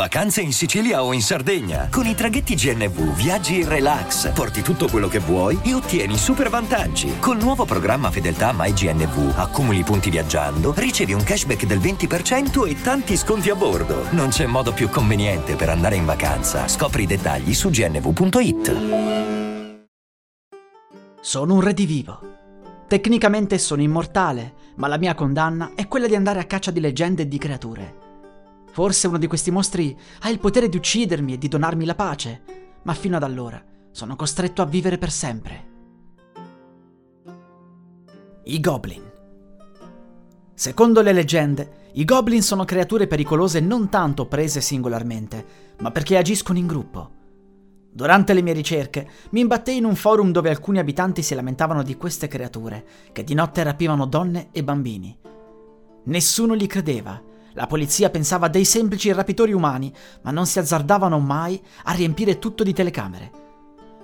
Vacanze in Sicilia o in Sardegna. Con i traghetti GNV viaggi in relax, porti tutto quello che vuoi e ottieni super vantaggi. Col nuovo programma Fedeltà MyGNV accumuli punti viaggiando, ricevi un cashback del 20% e tanti sconti a bordo. Non c'è modo più conveniente per andare in vacanza. Scopri i dettagli su gnv.it. Sono un redivivo. Tecnicamente sono immortale, ma la mia condanna è quella di andare a caccia di leggende e di creature. Forse uno di questi mostri ha il potere di uccidermi e di donarmi la pace, ma fino ad allora sono costretto a vivere per sempre. I Goblin. Secondo le leggende, i Goblin sono creature pericolose non tanto prese singolarmente, ma perché agiscono in gruppo. Durante le mie ricerche mi imbattei in un forum dove alcuni abitanti si lamentavano di queste creature, che di notte rapivano donne e bambini. Nessuno li credeva. La polizia pensava dei semplici rapitori umani, ma non si azzardavano mai a riempire tutto di telecamere.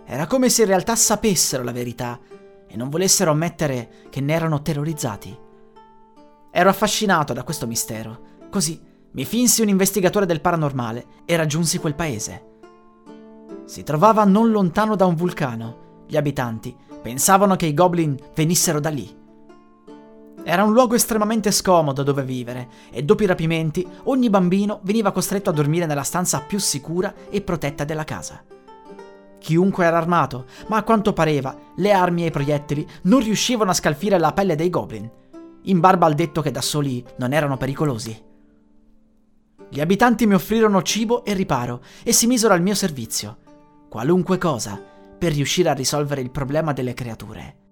Era come se in realtà sapessero la verità e non volessero ammettere che ne erano terrorizzati. Ero affascinato da questo mistero, così mi finsi un investigatore del paranormale e raggiunsi quel paese. Si trovava non lontano da un vulcano. Gli abitanti pensavano che i goblin venissero da lì. Era un luogo estremamente scomodo dove vivere e dopo i rapimenti ogni bambino veniva costretto a dormire nella stanza più sicura e protetta della casa. Chiunque era armato, ma a quanto pareva le armi e i proiettili non riuscivano a scalfire la pelle dei goblin, in barba al detto che da soli non erano pericolosi. Gli abitanti mi offrirono cibo e riparo e si misero al mio servizio qualunque cosa per riuscire a risolvere il problema delle creature.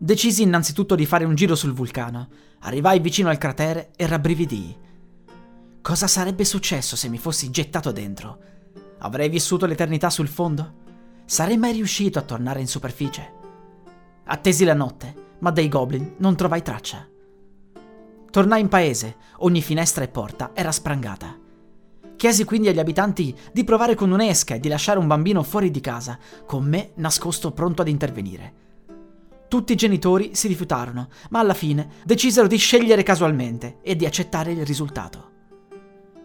Decisi innanzitutto di fare un giro sul vulcano, arrivai vicino al cratere e rabbrividii. Cosa sarebbe successo se mi fossi gettato dentro? Avrei vissuto l'eternità sul fondo? Sarei mai riuscito a tornare in superficie? Attesi la notte, ma dei goblin non trovai traccia. Tornai in paese, ogni finestra e porta era sprangata. Chiesi quindi agli abitanti di provare con un'esca e di lasciare un bambino fuori di casa, con me nascosto pronto ad intervenire. Tutti i genitori si rifiutarono, ma alla fine decisero di scegliere casualmente e di accettare il risultato.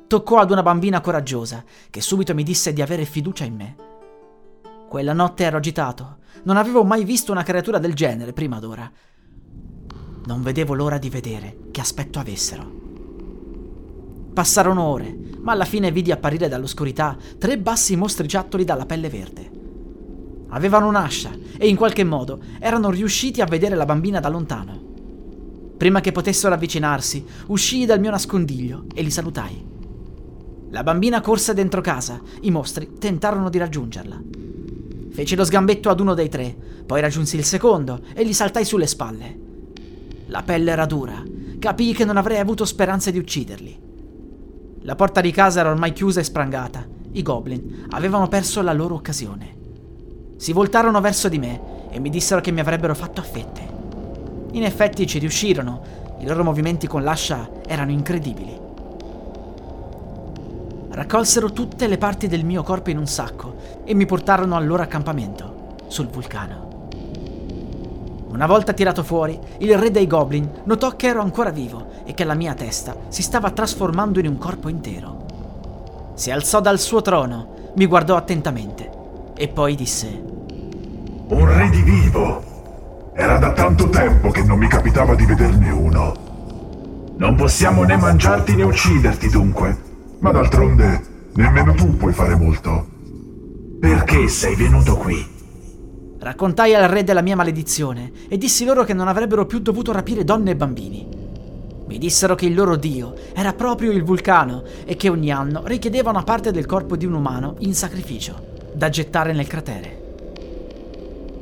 Toccò ad una bambina coraggiosa, che subito mi disse di avere fiducia in me. Quella notte ero agitato, non avevo mai visto una creatura del genere prima d'ora. Non vedevo l'ora di vedere che aspetto avessero. Passarono ore, ma alla fine vidi apparire dall'oscurità tre bassi mostriciattoli dalla pelle verde. Avevano un'ascia e in qualche modo erano riusciti a vedere la bambina da lontano. Prima che potessero avvicinarsi, uscii dal mio nascondiglio e li salutai. La bambina corse dentro casa, i mostri tentarono di raggiungerla. Feci lo sgambetto ad uno dei tre, poi raggiunsi il secondo e gli saltai sulle spalle. La pelle era dura, capii che non avrei avuto speranze di ucciderli. La porta di casa era ormai chiusa e sprangata. I goblin avevano perso la loro occasione. Si voltarono verso di me e mi dissero che mi avrebbero fatto a fette. In effetti ci riuscirono. I loro movimenti con l'ascia erano incredibili. Raccolsero tutte le parti del mio corpo in un sacco e mi portarono al loro accampamento, sul vulcano. Una volta tirato fuori, il re dei goblin notò che ero ancora vivo e che la mia testa si stava trasformando in un corpo intero. Si alzò dal suo trono, mi guardò attentamente e poi disse: Un redivivo! Era da tanto tempo che non mi capitava di vederne uno. Non possiamo né mangiarti né ucciderti dunque, ma d'altronde nemmeno tu puoi fare molto. Perché sei venuto qui? Raccontai al re della mia maledizione e dissi loro che non avrebbero più dovuto rapire donne e bambini. Mi dissero che il loro dio era proprio il vulcano e che ogni anno richiedeva una parte del corpo di un umano in sacrificio, da gettare nel cratere.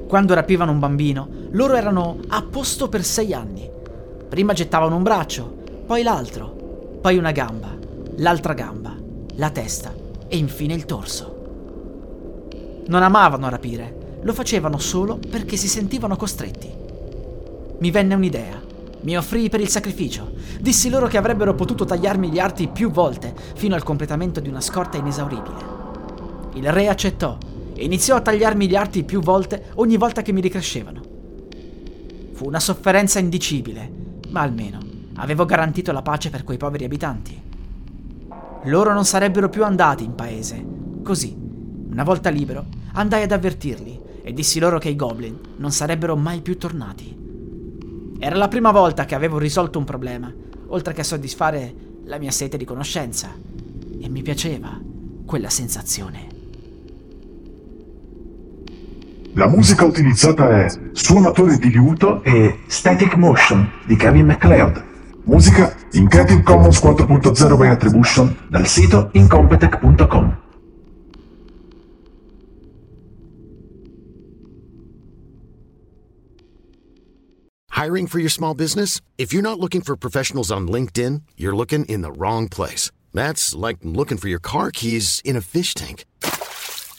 Quando rapivano un bambino, loro erano a posto per sei anni. Prima gettavano un braccio, poi l'altro, poi una gamba, l'altra gamba, la testa e infine il torso. Non amavano rapire, lo facevano solo perché si sentivano costretti. Mi venne un'idea. Mi offrii per il sacrificio. Dissi loro che avrebbero potuto tagliarmi gli arti più volte, fino al completamento di una scorta inesauribile. Il re accettò e iniziò a tagliarmi gli arti più volte ogni volta che mi ricrescevano. Fu una sofferenza indicibile, ma almeno avevo garantito la pace per quei poveri abitanti. Loro non sarebbero più andati in paese. Così, una volta libero, andai ad avvertirli e dissi loro che i goblin non sarebbero mai più tornati. Era la prima volta che avevo risolto un problema, oltre che a soddisfare la mia sete di conoscenza. E mi piaceva quella sensazione. La musica utilizzata è Suonatore di liuto e Static Motion di Kevin MacLeod. Musica in Creative Commons 4.0 by Attribution dal sito incompetech.com. Hiring for your small business? If you're not looking for professionals on LinkedIn, you're looking in the wrong place. That's like looking for your car keys in a fish tank.